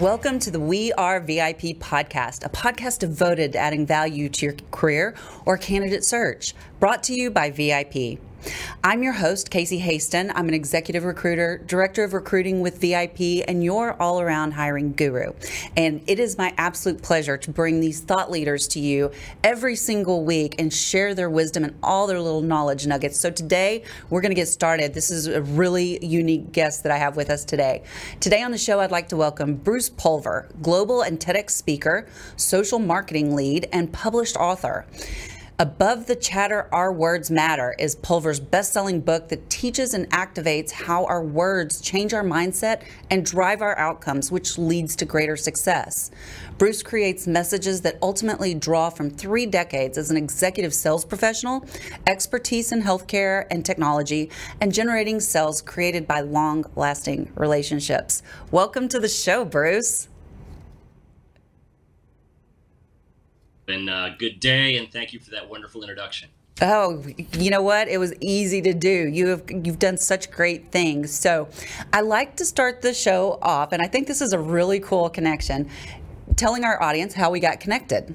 Welcome to the We Are VIP podcast, a podcast devoted to adding value to your career or candidate search, brought to you by VIP. I'm your host, Casey Hasten. I'm an executive recruiter, director of recruiting with VIP, and your all around hiring guru. And it is my absolute pleasure to bring these thought leaders to you every single week and share their wisdom and all their little knowledge nuggets. So today, we're going to get started. This is a really unique guest that I have with us today. Today on the show, I'd like to welcome Bruce Pulver, global and TEDx speaker, social marketing lead, and published author. Above the Chatter, Our Words Matter is Pulver's best selling book that teaches and activates how our words change our mindset and drive our outcomes, which leads to greater success. Bruce creates messages that ultimately draw from three decades as an executive sales professional, expertise in healthcare and technology, and generating sales created by long lasting relationships. Welcome to the show, Bruce. And uh, good day, and thank you for that wonderful introduction. Oh, you know what? It was easy to do. You have you've done such great things. So, I like to start the show off, and I think this is a really cool connection. Telling our audience how we got connected.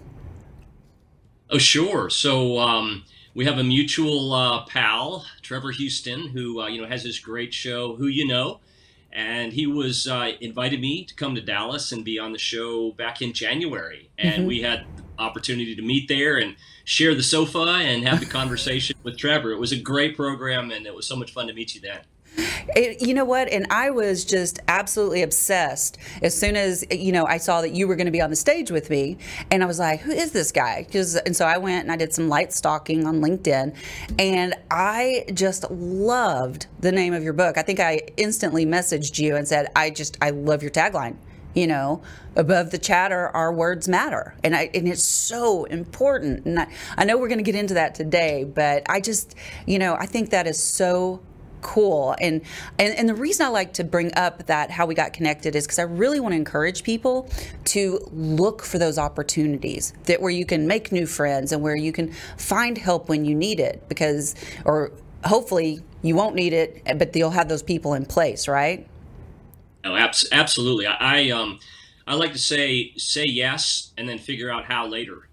Oh, sure. So um, we have a mutual uh, pal, Trevor Houston, who uh, you know has this great show, Who You Know, and he was uh, invited me to come to Dallas and be on the show back in January, and mm-hmm. we had opportunity to meet there and share the sofa and have the conversation with Trevor. It was a great program, and it was so much fun to meet you then. It, you know what? And I was just absolutely obsessed as soon as you know I saw that you were going to be on the stage with me, and I was like, "Who is this guy?" Because and so I went and I did some light stalking on LinkedIn, and I just loved the name of your book. I think I instantly messaged you and said, "I just I love your tagline." You know above the chatter our words matter. And I, and it's so important. And I, I know we're going to get into that today but i just you know i think that is so cool. And, and and the reason i like to bring up that how we got connected is because i really want to encourage people to look for those opportunities that where you can make new friends and where you can find help when you need it because or hopefully you won't need it but you'll have those people in place right Oh, abs- absolutely. I, I um, I like to say say yes and then figure out how later.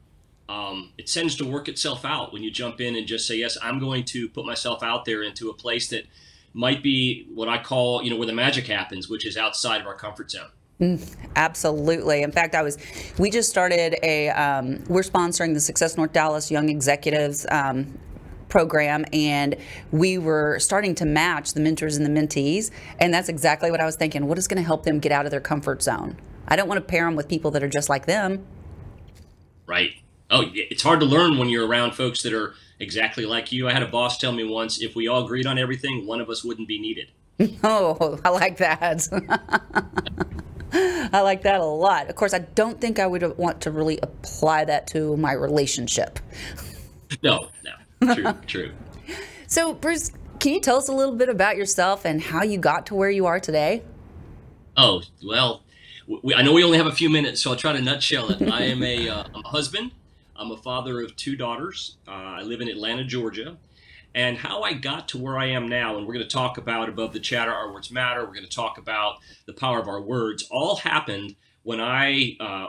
Um, it tends to work itself out when you jump in and just say yes. I'm going to put myself out there into a place that might be what I call you know where the magic happens, which is outside of our comfort zone. Mm, absolutely. In fact, I was. We just started a. Um, we're sponsoring the Success North Dallas Young Executives um, program and we were starting to match the mentors and the mentees and that's exactly what i was thinking. What is going to help them get out of their comfort zone? I don't want to pair them with people that are just like them. Right. Oh it's hard to learn when you're around folks that are exactly like you. I had a boss tell me once if we all agreed on everything one of us wouldn't be needed. Oh i like that. I like that a lot. Of course, I don't think I would want to really apply that to my relationship. No, no. True, true. So, Bruce, can you tell us a little bit about yourself and how you got to where you are today? Oh, well, we, I know we only have a few minutes, so I'll try to nutshell it. I am a, uh, I'm a husband. I'm a father of two daughters. Uh, I live in Atlanta, Georgia. And how I got to where I am now, and we're going to talk about above the chatter, our words matter. We're going to talk about the power of our words. All happened when I uh,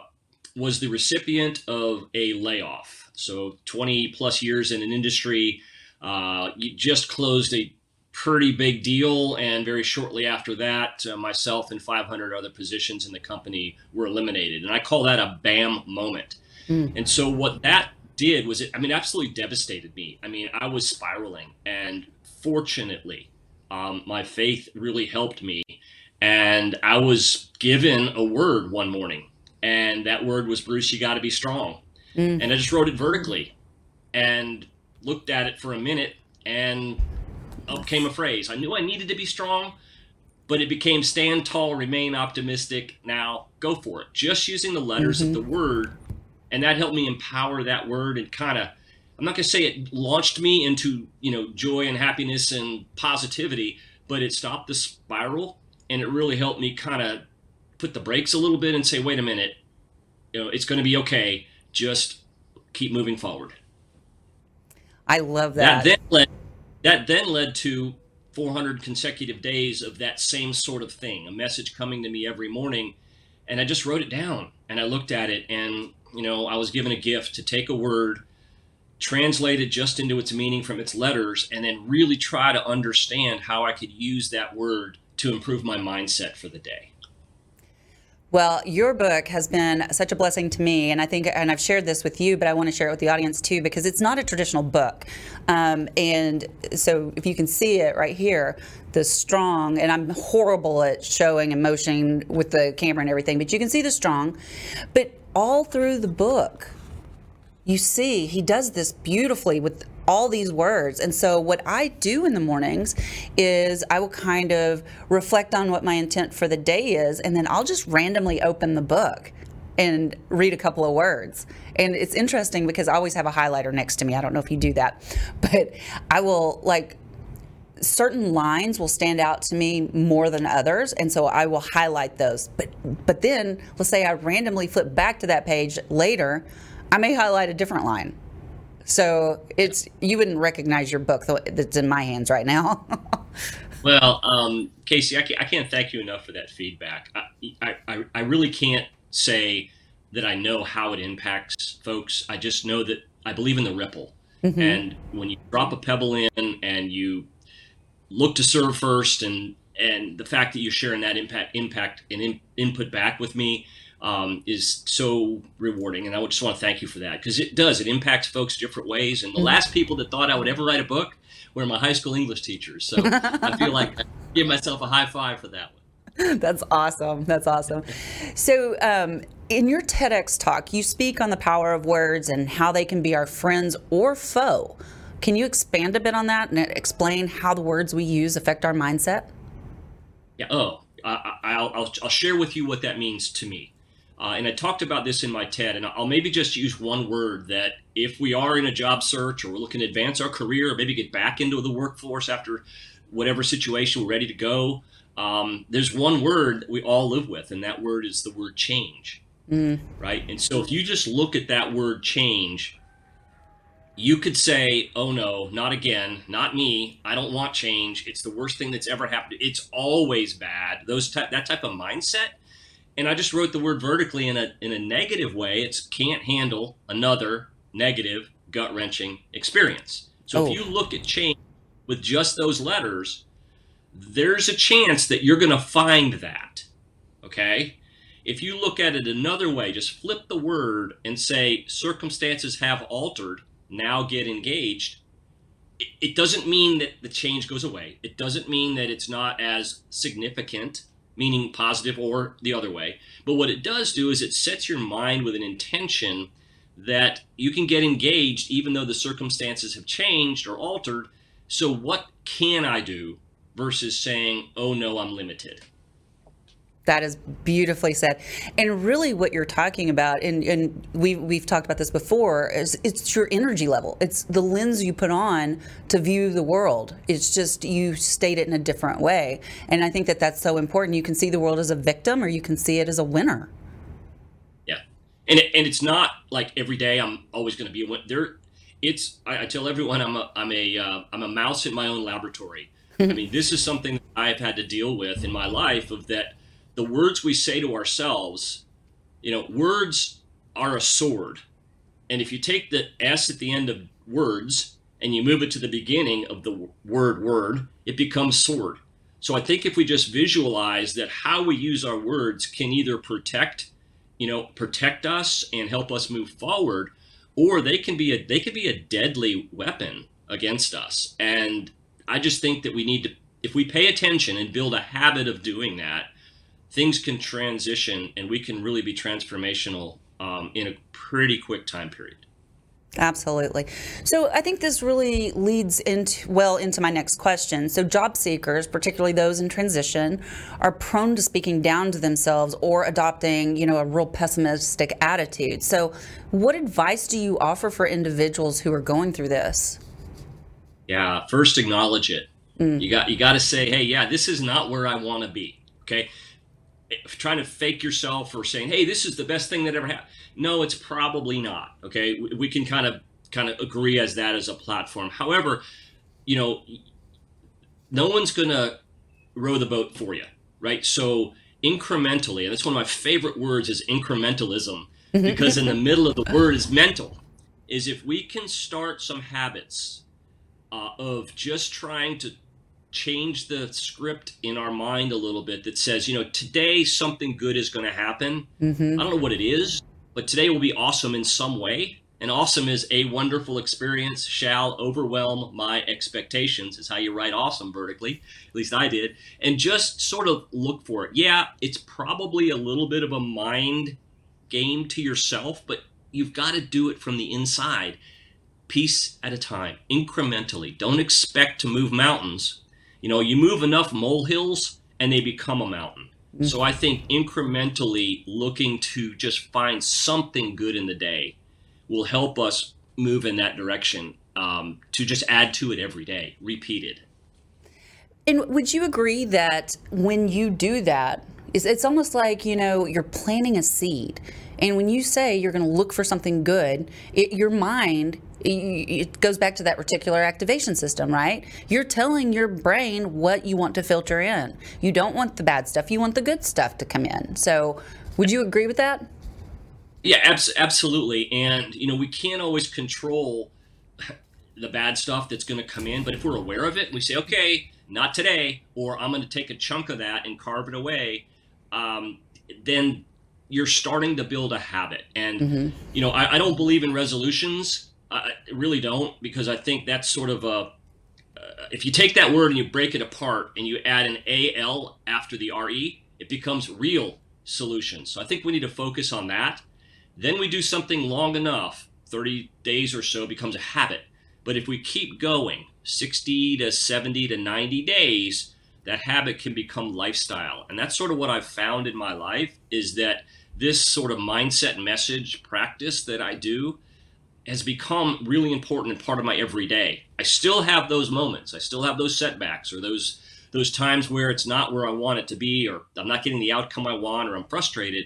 was the recipient of a layoff. So 20 plus years in an industry, uh, you just closed a pretty big deal. And very shortly after that, uh, myself and 500 other positions in the company were eliminated. And I call that a BAM moment. Mm. And so what that did was it, I mean, absolutely devastated me. I mean, I was spiraling. And fortunately, um, my faith really helped me. And I was given a word one morning. And that word was, Bruce, you got to be strong. Mm. And I just wrote it vertically and looked at it for a minute and up came a phrase. I knew I needed to be strong, but it became stand tall, remain optimistic. Now go for it. Just using the letters mm-hmm. of the word and that helped me empower that word and kind of I'm not going to say it launched me into, you know, joy and happiness and positivity, but it stopped the spiral and it really helped me kind of put the brakes a little bit and say, wait a minute, you know, it's going to be okay. Just keep moving forward. I love that. That then led, that then led to 400 consecutive days of that same sort of thing, a message coming to me every morning. And I just wrote it down and I looked at it and, you know, I was given a gift to take a word translate it just into its meaning from its letters, and then really try to understand how I could use that word to improve my mindset for the day. Well, your book has been such a blessing to me, and I think, and I've shared this with you, but I want to share it with the audience too because it's not a traditional book. Um, and so, if you can see it right here, the strong, and I'm horrible at showing emotion with the camera and everything, but you can see the strong. But all through the book, you see, he does this beautifully with all these words. And so, what I do in the mornings is I will kind of reflect on what my intent for the day is, and then I'll just randomly open the book and read a couple of words. And it's interesting because I always have a highlighter next to me. I don't know if you do that, but I will like certain lines will stand out to me more than others and so I will highlight those. But but then let's say I randomly flip back to that page later I may highlight a different line. So it's you wouldn't recognize your book that's in my hands right now. well, um, Casey, I can't, I can't, thank you enough for that feedback. I, I, I really can't say that I know how it impacts folks. I just know that I believe in the ripple. Mm-hmm. And when you drop a pebble in and you look to serve first, and and the fact that you're sharing that impact impact and in, input back with me, um, is so rewarding. And I just want to thank you for that because it does. It impacts folks different ways. And the mm-hmm. last people that thought I would ever write a book were my high school English teachers. So I feel like I give myself a high five for that one. That's awesome. That's awesome. So, um, in your TEDx talk, you speak on the power of words and how they can be our friends or foe. Can you expand a bit on that and explain how the words we use affect our mindset? Yeah. Oh, I, will I'll share with you what that means to me. Uh, and I talked about this in my TED, and I'll maybe just use one word that if we are in a job search or we're looking to advance our career or maybe get back into the workforce after whatever situation we're ready to go, um, there's one word that we all live with, and that word is the word change. Mm. Right? And so if you just look at that word change, you could say, oh no, not again, not me. I don't want change. It's the worst thing that's ever happened. It's always bad. Those ty- that type of mindset and I just wrote the word vertically in a in a negative way. It's can't handle another negative gut wrenching experience. So oh. if you look at change with just those letters, there's a chance that you're going to find that. Okay? If you look at it another way, just flip the word and say circumstances have altered, now get engaged. It, it doesn't mean that the change goes away. It doesn't mean that it's not as significant meaning positive or the other way. But what it does do is it sets your mind with an intention that you can get engaged even though the circumstances have changed or altered. So, what can I do versus saying, oh no, I'm limited? That is beautifully said. And really what you're talking about, and, and we, we've talked about this before, is it's your energy level. It's the lens you put on to view the world. It's just you state it in a different way. And I think that that's so important. You can see the world as a victim or you can see it as a winner. Yeah. And, it, and it's not like every day I'm always going to be a winner. There, it's, I, I, tell everyone I'm a, I'm a, uh, I'm a mouse in my own laboratory. I mean, this is something I've had to deal with in my life of that – the words we say to ourselves, you know, words are a sword. And if you take the S at the end of words and you move it to the beginning of the word word, it becomes sword. So I think if we just visualize that how we use our words can either protect, you know, protect us and help us move forward, or they can be a they can be a deadly weapon against us. And I just think that we need to if we pay attention and build a habit of doing that, things can transition and we can really be transformational um, in a pretty quick time period. Absolutely. So I think this really leads into well into my next question. So job seekers, particularly those in transition, are prone to speaking down to themselves or adopting, you know, a real pessimistic attitude. So what advice do you offer for individuals who are going through this? Yeah, first acknowledge it. Mm. You got you got to say, "Hey, yeah, this is not where I want to be." Okay? Trying to fake yourself or saying, "Hey, this is the best thing that ever happened." No, it's probably not. Okay, we, can kind of kind of agree as that as a platform. However, you know, no one's going to row the boat for you, right? So incrementally, and that's one of my favorite words is incrementalism, mm-hmm. because in the middle of the word is mental. Is if we can start some habits uh, of just trying to change the script in our mind a little bit that says, you know, today something good is going to happen. Mm-hmm. I don't know what it is, but today will be awesome in some way. And awesome is a wonderful experience shall overwhelm my expectations, is how you write awesome vertically. At least I did. And just sort of look for it. Yeah, it's probably a little bit of a mind game to yourself, but you've got to do it from the inside, piece at a time, incrementally. Don't expect to move mountains. You know, you move enough molehills and they become a mountain. Mm-hmm. So I think incrementally looking to just find something good in the day will help us move in that direction um, to just add to it every day, repeated. And would you agree that when you do that, it's almost like you know you're planting a seed, and when you say you're going to look for something good, it, your mind it goes back to that reticular activation system, right? You're telling your brain what you want to filter in. You don't want the bad stuff, you want the good stuff to come in. So, would you agree with that? Yeah, abs- absolutely. And, you know, we can't always control the bad stuff that's going to come in, but if we're aware of it, we say, okay, not today, or I'm going to take a chunk of that and carve it away, um, then you're starting to build a habit. And, mm-hmm. you know, I, I don't believe in resolutions I really don't because I think that's sort of a. Uh, if you take that word and you break it apart and you add an AL after the RE, it becomes real solutions. So I think we need to focus on that. Then we do something long enough, 30 days or so becomes a habit. But if we keep going 60 to 70 to 90 days, that habit can become lifestyle. And that's sort of what I've found in my life is that this sort of mindset message practice that I do has become really important and part of my everyday. I still have those moments. I still have those setbacks or those those times where it's not where I want it to be or I'm not getting the outcome I want or I'm frustrated.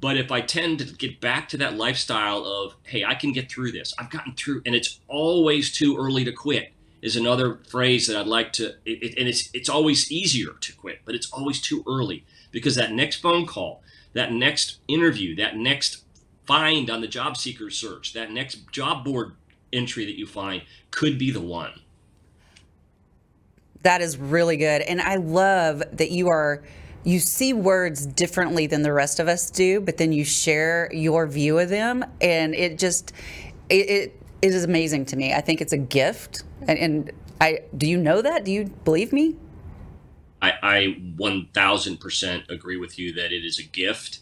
But if I tend to get back to that lifestyle of, hey, I can get through this. I've gotten through and it's always too early to quit is another phrase that I'd like to it, it, and it's it's always easier to quit, but it's always too early because that next phone call, that next interview, that next find on the job seeker search, that next job board entry that you find could be the one. That is really good. And I love that you are you see words differently than the rest of us do, but then you share your view of them and it just it, it, it is amazing to me. I think it's a gift. And, and I do you know that? Do you believe me? I, I 1000% agree with you that it is a gift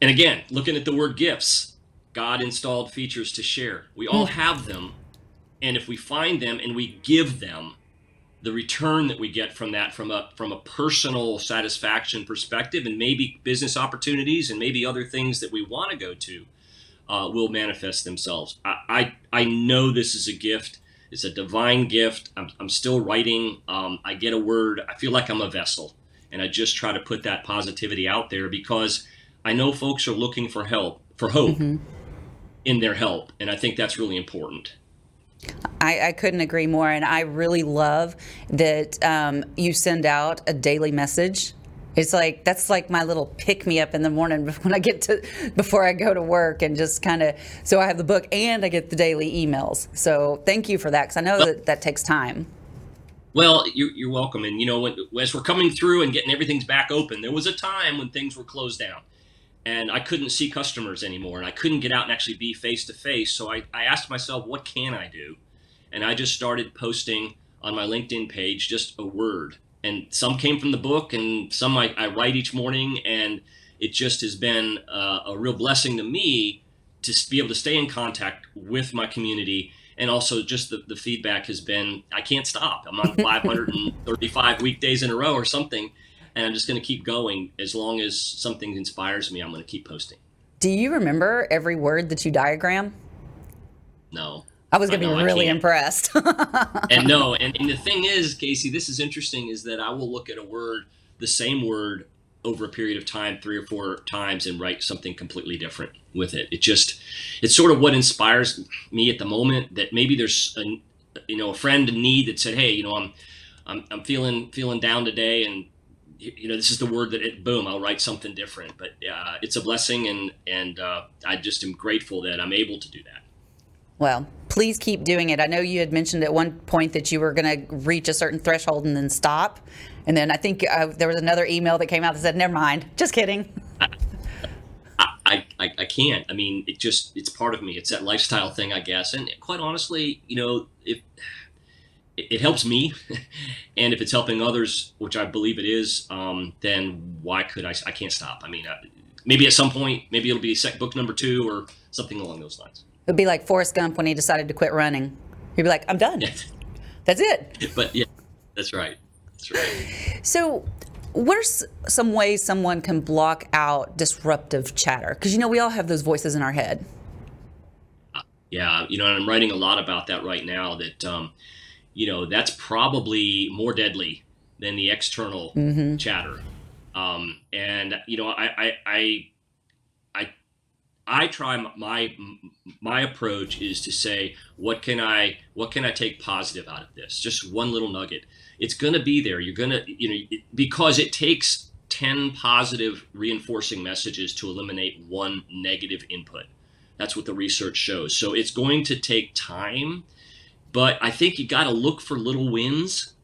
and again, looking at the word gifts, God installed features to share. We all hmm. have them. And if we find them and we give them, the return that we get from that from a from a personal satisfaction perspective and maybe business opportunities and maybe other things that we want to go to uh, will manifest themselves I, I, I know this is a gift it's a divine gift i'm, I'm still writing um, i get a word i feel like i'm a vessel and i just try to put that positivity out there because I know folks are looking for help, for hope mm-hmm. in their help, and I think that's really important. I, I, couldn't agree more, and I really love that um, you send out a daily message. It's like that's like my little pick me up in the morning when I get to before I go to work, and just kind of so I have the book and I get the daily emails. So thank you for that because I know well, that that takes time. Well, you're, you're welcome, and you know when, as we're coming through and getting everything's back open, there was a time when things were closed down and I couldn't see customers anymore and I couldn't get out and actually be face to face. So I, I asked myself, what can I do? And I just started posting on my LinkedIn page just a word. And some came from the book and some I, I write each morning. And it just has been uh, a real blessing to me to be able to stay in contact with my community and also just the, the feedback has been i can't stop i'm on 535 weekdays in a row or something and i'm just going to keep going as long as something inspires me i'm going to keep posting do you remember every word that you diagram no I was going to be really impressed. and no, and, and the thing is, Casey, this is interesting is that I will look at a word, the same word, over a period of time, three or four times, and write something completely different with it. It just, it's sort of what inspires me at the moment. That maybe there's a, you know, a friend in need that said, hey, you know, I'm, I'm, I'm feeling feeling down today, and you know, this is the word that it, boom, I'll write something different. But uh, it's a blessing, and and uh, I just am grateful that I'm able to do that. Well, please keep doing it. I know you had mentioned at one point that you were going to reach a certain threshold and then stop. And then I think uh, there was another email that came out that said, never mind, just kidding. I, I, I can't. I mean, it just, it's part of me. It's that lifestyle thing, I guess. And quite honestly, you know, if it, it helps me and if it's helping others, which I believe it is, um, then why could I, I can't stop. I mean, uh, maybe at some point, maybe it'll be sec- book number two or something along those lines. It would be like Forrest Gump when he decided to quit running. He'd be like, I'm done. That's it. But yeah, that's right. That's right. So, what are some ways someone can block out disruptive chatter? Because you know we all have those voices in our head. Uh, yeah, you know, and I'm writing a lot about that right now. That um, you know, that's probably more deadly than the external mm-hmm. chatter. Um, and you know, I, I, I I try my my approach is to say what can I what can I take positive out of this? Just one little nugget. It's going to be there. You're going to you know because it takes 10 positive reinforcing messages to eliminate one negative input. That's what the research shows. So it's going to take time, but I think you got to look for little wins.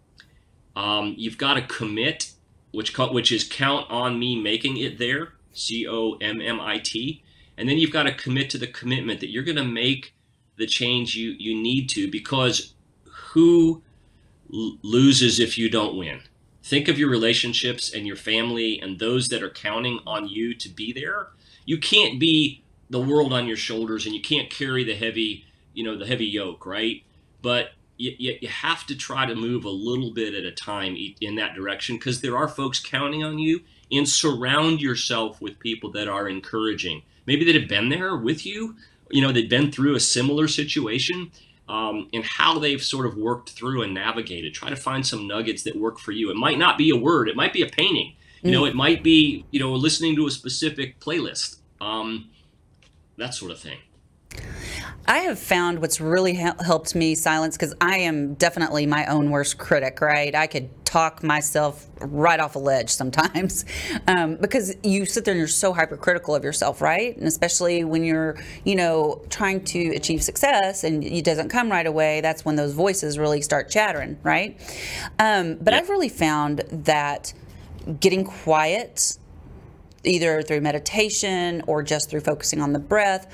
Um, you've got to commit, which which is count on me making it there. C O M M I T and then you've got to commit to the commitment that you're going to make the change you you need to because who l- loses if you don't win think of your relationships and your family and those that are counting on you to be there you can't be the world on your shoulders and you can't carry the heavy you know the heavy yoke right but you, you have to try to move a little bit at a time in that direction because there are folks counting on you and surround yourself with people that are encouraging maybe that have been there with you, you know, they've been through a similar situation. Um, and how they've sort of worked through and navigated. Try to find some nuggets that work for you. It might not be a word. It might be a painting. You know, mm. it might be you know listening to a specific playlist. Um, that sort of thing. I have found what's really helped me silence because I am definitely my own worst critic, right? I could talk myself right off a ledge sometimes um, because you sit there and you're so hypercritical of yourself, right? And especially when you're, you know, trying to achieve success and it doesn't come right away, that's when those voices really start chattering, right? Um, but yeah. I've really found that getting quiet either through meditation or just through focusing on the breath,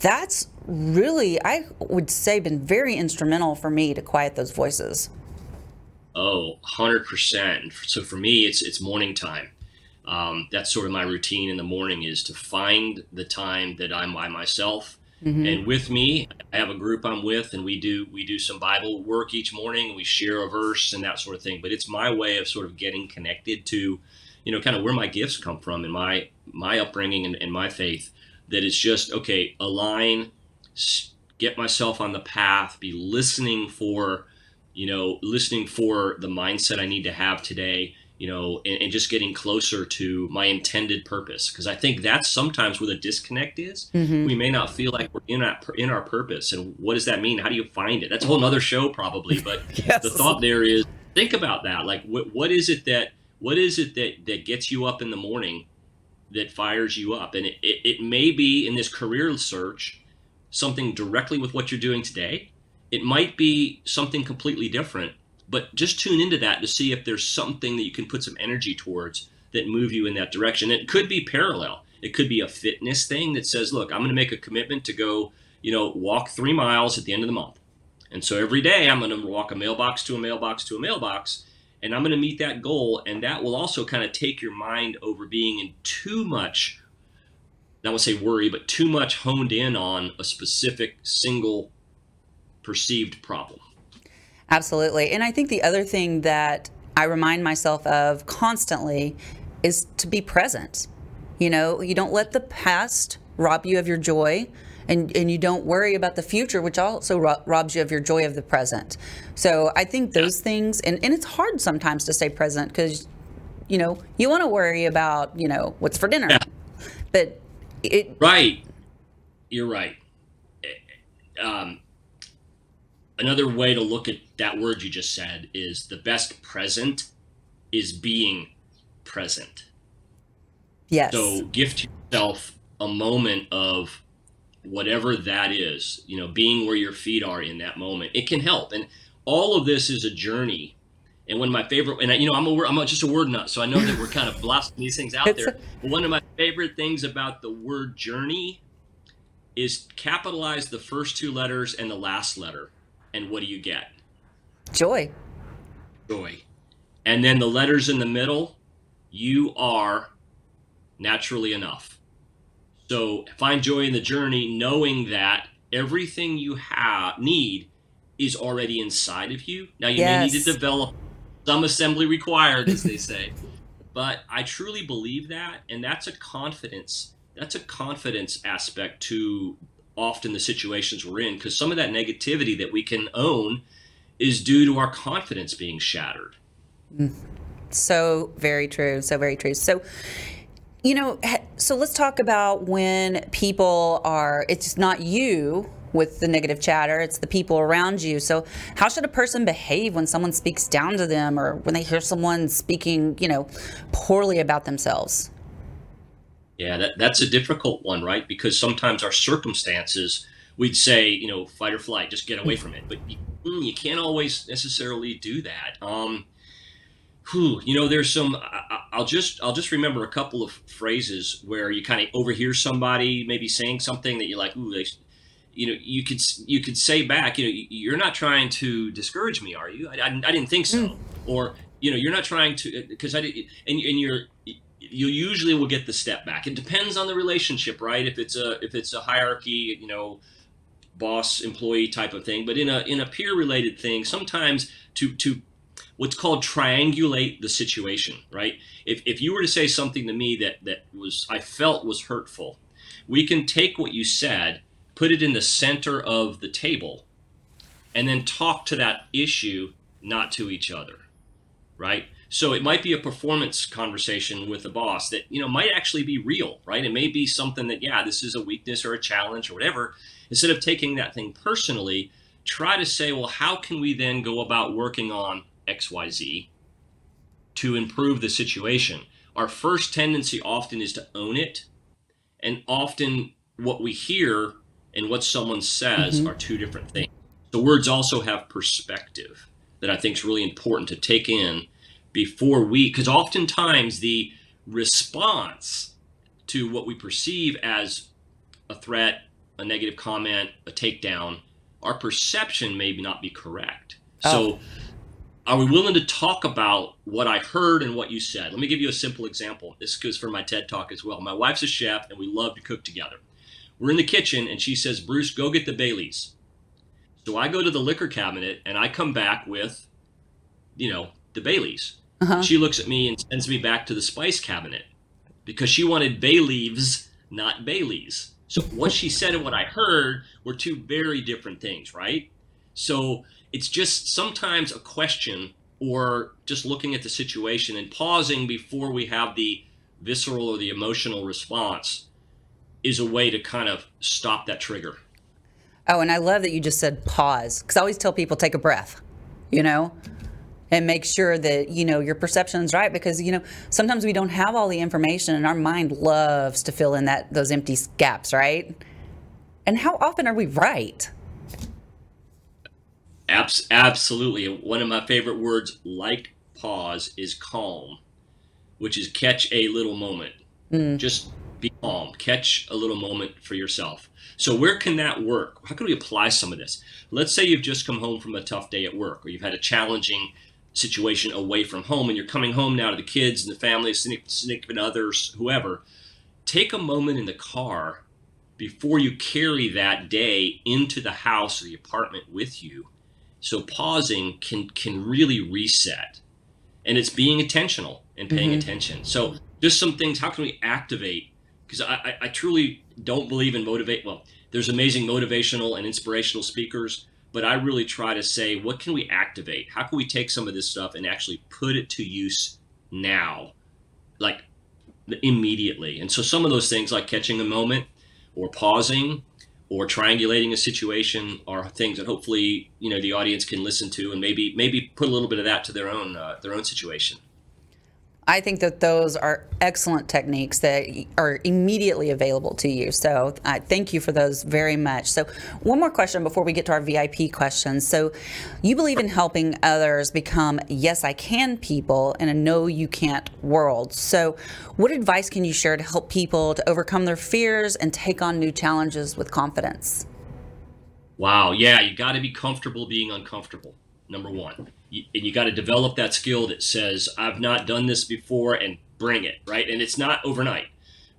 that's really, I would say, been very instrumental for me to quiet those voices. Oh, 100%. So for me, it's, it's morning time. Um, that's sort of my routine in the morning is to find the time that I'm by myself. Mm-hmm. And with me, I have a group I'm with, and we do we do some Bible work each morning. We share a verse and that sort of thing. But it's my way of sort of getting connected to you know, kind of where my gifts come from and my my upbringing and, and my faith. That it's just okay, align, get myself on the path, be listening for, you know, listening for the mindset I need to have today, you know, and, and just getting closer to my intended purpose. Because I think that's sometimes where the disconnect is. Mm-hmm. We may not feel like we're in our, in our purpose. And what does that mean? How do you find it? That's a whole other show, probably. But yes. the thought there is think about that. Like, what, what is it that what is it that that gets you up in the morning that fires you up and it, it, it, may be in this career search something directly with what you're doing today. It might be something completely different but just tune into that to see if there's something that you can put some energy towards that move you in that direction. It could be parallel. It could be a fitness thing that says look i'm going to make a commitment to go you know walk three miles at the end of the month. And so every day i'm going to walk a mailbox to a mailbox to a mailbox and I'm going to meet that goal. And that will also kind of take your mind over being in too much I would say worry, but too much honed in on a specific single perceived problem. Absolutely. And I think the other thing that I remind myself of constantly is to be present. You know, you don't let the past rob you of your joy and, and you don't worry about the future, which also ro- robs you of your joy of the present. So I think those yeah. things, and, and it's hard sometimes to stay present because, you know, you want to worry about, you know, what's for dinner. Yeah. But it. Right. You're right. Um, another way to look at that word you just said is the best present is being present. Yes. So gift yourself a moment of whatever that is, you know, being where your feet are in that moment. It can help. And all of this is a journey. And one of my favorite, and I, you know, I'm a, I'm just a word nut, so I know that we're kind of blasting these things out there. But one of my favorite things about the word journey is capitalize the first two letters and the last letter. And what do you get? Joy. Joy. And then the letters in the middle, you are naturally enough. So find joy in the journey, knowing that everything you have need is already inside of you. Now you yes. may need to develop some assembly required, as they say. but I truly believe that, and that's a confidence. That's a confidence aspect to often the situations we're in, because some of that negativity that we can own is due to our confidence being shattered. Mm. So very true. So very true. So you know, so let's talk about when people are, it's not you with the negative chatter, it's the people around you. So, how should a person behave when someone speaks down to them or when they hear someone speaking, you know, poorly about themselves? Yeah, that, that's a difficult one, right? Because sometimes our circumstances, we'd say, you know, fight or flight, just get away from it. But you, mm, you can't always necessarily do that. Um, whew, you know, there's some. I, will just I'll just remember a couple of phrases where you kind of overhear somebody maybe saying something that you're like, ooh, they, you know, you could you could say back, you know, you're not trying to discourage me, are you? I, I, I didn't think so. Mm. Or you know, you're not trying to because I did, and and you're you usually will get the step back. It depends on the relationship, right? If it's a if it's a hierarchy, you know, boss employee type of thing. But in a in a peer related thing, sometimes to to what's called triangulate the situation, right? If, if you were to say something to me that, that was I felt was hurtful, we can take what you said, put it in the center of the table, and then talk to that issue, not to each other, right? So it might be a performance conversation with the boss that you know might actually be real, right? It may be something that yeah, this is a weakness or a challenge or whatever. Instead of taking that thing personally, try to say, well, how can we then go about working on XYZ to improve the situation. Our first tendency often is to own it. And often what we hear and what someone says mm-hmm. are two different things. The words also have perspective that I think is really important to take in before we, because oftentimes the response to what we perceive as a threat, a negative comment, a takedown, our perception may not be correct. Oh. So are we willing to talk about what I heard and what you said? Let me give you a simple example. This goes for my TED talk as well. My wife's a chef and we love to cook together. We're in the kitchen and she says, Bruce, go get the Baileys. So I go to the liquor cabinet and I come back with, you know, the Baileys. Uh-huh. She looks at me and sends me back to the spice cabinet because she wanted bay leaves, not Baileys. So what she said and what I heard were two very different things, right? So it's just sometimes a question or just looking at the situation and pausing before we have the visceral or the emotional response is a way to kind of stop that trigger. Oh, and I love that you just said pause because I always tell people take a breath, you know, and make sure that you know your perception is right because you know sometimes we don't have all the information and our mind loves to fill in that those empty gaps, right? And how often are we right? Abs- absolutely. One of my favorite words, like pause, is calm, which is catch a little moment. Mm. Just be calm. Catch a little moment for yourself. So, where can that work? How can we apply some of this? Let's say you've just come home from a tough day at work, or you've had a challenging situation away from home, and you're coming home now to the kids and the family, significant others, whoever. take a moment in the car before you carry that day into the house or the apartment with you. So pausing can can really reset. And it's being intentional and paying mm-hmm. attention. So just some things, how can we activate? Because I, I, truly don't believe in motivate. Well, there's amazing motivational and inspirational speakers, but I really try to say, what can we activate? How can we take some of this stuff and actually put it to use now? Like immediately. And so some of those things like catching a moment or pausing or triangulating a situation are things that hopefully, you know, the audience can listen to and maybe maybe put a little bit of that to their own uh, their own situation. I think that those are excellent techniques that are immediately available to you. So I thank you for those very much. So one more question before we get to our VIP questions. So you believe in helping others become yes I can people in a no you can't world. So what advice can you share to help people to overcome their fears and take on new challenges with confidence? Wow, yeah, you got to be comfortable being uncomfortable. Number 1 you, and you got to develop that skill that says I've not done this before and bring it right. And it's not overnight,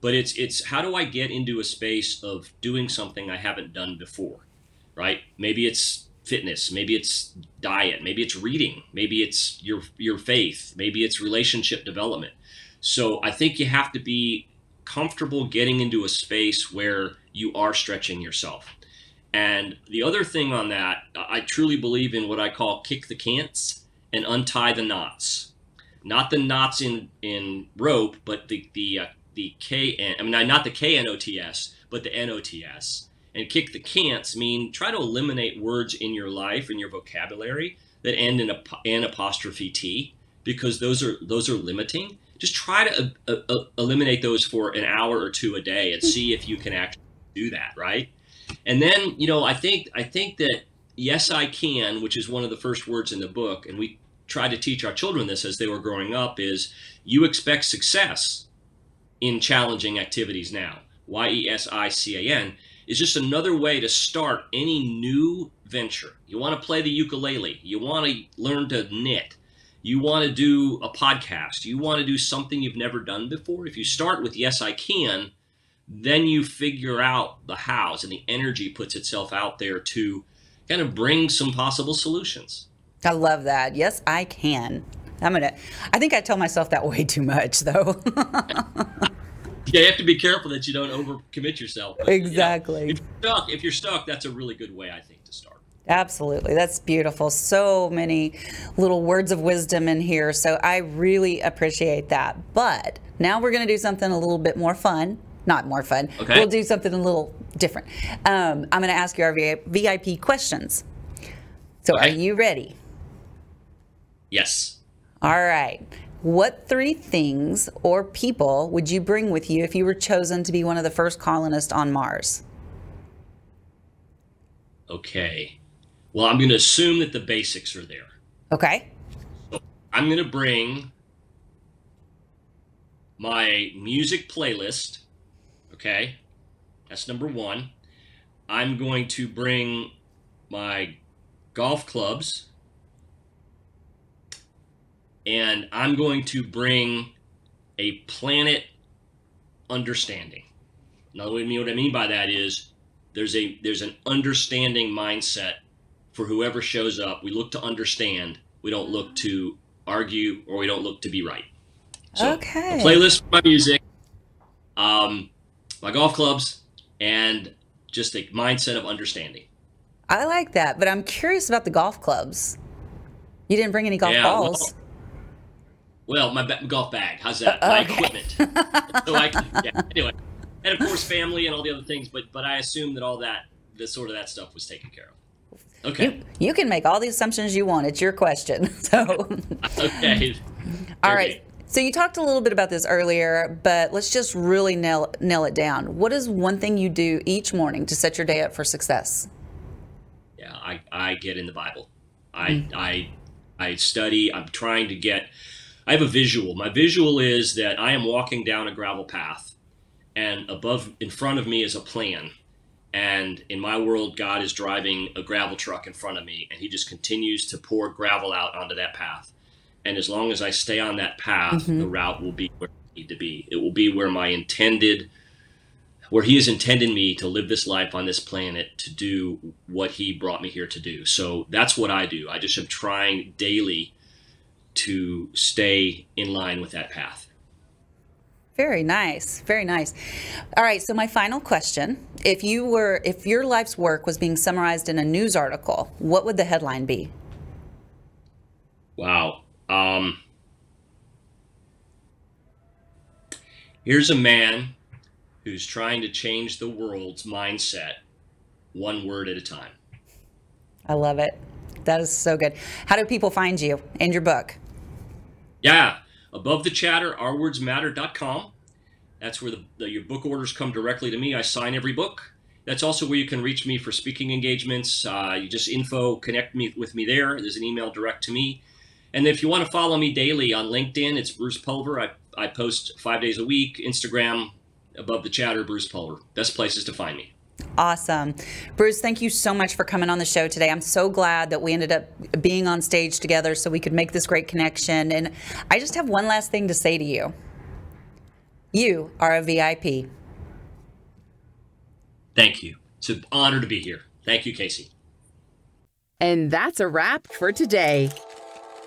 but it's it's how do I get into a space of doing something I haven't done before, right? Maybe it's fitness, maybe it's diet, maybe it's reading, maybe it's your your faith, maybe it's relationship development. So I think you have to be comfortable getting into a space where you are stretching yourself and the other thing on that, I truly believe in what I call kick the cants and untie the knots. Not the knots in, in rope, but the the uh, the K I mean not the K N O T S, but the N O T S. And kick the cants mean try to eliminate words in your life and your vocabulary that end in a an apostrophe T because those are those are limiting. Just try to uh, uh, eliminate those for an hour or two a day and see if you can actually do that, right? And then, you know, I think I think that yes, I can, which is one of the first words in the book, and we try to teach our children this as they were growing up, is you expect success in challenging activities now. Y E S I C A N is just another way to start any new venture. You want to play the ukulele, you want to learn to knit, you want to do a podcast, you want to do something you've never done before. If you start with yes, I can, then you figure out the hows and the energy puts itself out there to kind of bring some possible solutions. I love that. Yes, I can. I'm gonna. I think I tell myself that way too much, though. yeah, you have to be careful that you don't overcommit yourself. But, exactly. if, you're stuck, if you're stuck, that's a really good way, I think, to start. Absolutely. That's beautiful. So many little words of wisdom in here. So I really appreciate that. But now we're going to do something a little bit more fun not more fun. Okay. We'll do something a little different. Um, I'm going to ask you our VIP questions. So, okay. are you ready? Yes. All right. What three things or people would you bring with you if you were chosen to be one of the first colonists on Mars? Okay. Well, I'm going to assume that the basics are there. Okay. So I'm going to bring my music playlist Okay, that's number one. I'm going to bring my golf clubs and I'm going to bring a planet understanding. Now, what I mean by that is there's a there's an understanding mindset for whoever shows up. We look to understand. We don't look to argue or we don't look to be right. So, okay. Playlist for my music. Um, my golf clubs, and just a mindset of understanding. I like that, but I'm curious about the golf clubs. You didn't bring any golf yeah, balls. Well, well my ba- golf bag. How's that? Uh, my equipment. so I can, yeah. Anyway, and of course family and all the other things. But but I assume that all that, the sort of that stuff was taken care of. Okay. You, you can make all the assumptions you want. It's your question. So. okay. all right. So you talked a little bit about this earlier, but let's just really nail nail it down. What is one thing you do each morning to set your day up for success? Yeah, I, I get in the Bible. I mm. I I study. I'm trying to get. I have a visual. My visual is that I am walking down a gravel path, and above, in front of me, is a plan. And in my world, God is driving a gravel truck in front of me, and He just continues to pour gravel out onto that path and as long as I stay on that path, mm-hmm. the route will be where I need to be. It will be where my intended, where He has intended me to live this life on this planet to do what He brought me here to do. So that's what I do. I just am trying daily to stay in line with that path. Very nice. Very nice. All right, so my final question, if you were if your life's work was being summarized in a news article, what would the headline be? Wow. Um Here's a man who's trying to change the world's mindset one word at a time. I love it. That is so good. How do people find you and your book? Yeah, above the chatter, ourwordsmatter.com. That's where the, the, your book orders come directly to me. I sign every book. That's also where you can reach me for speaking engagements. Uh, you just info, connect me with me there. There's an email direct to me. And if you want to follow me daily on LinkedIn, it's Bruce Pulver. I, I post five days a week. Instagram, above the chatter, Bruce Pulver. Best places to find me. Awesome. Bruce, thank you so much for coming on the show today. I'm so glad that we ended up being on stage together so we could make this great connection. And I just have one last thing to say to you you are a VIP. Thank you. It's an honor to be here. Thank you, Casey. And that's a wrap for today.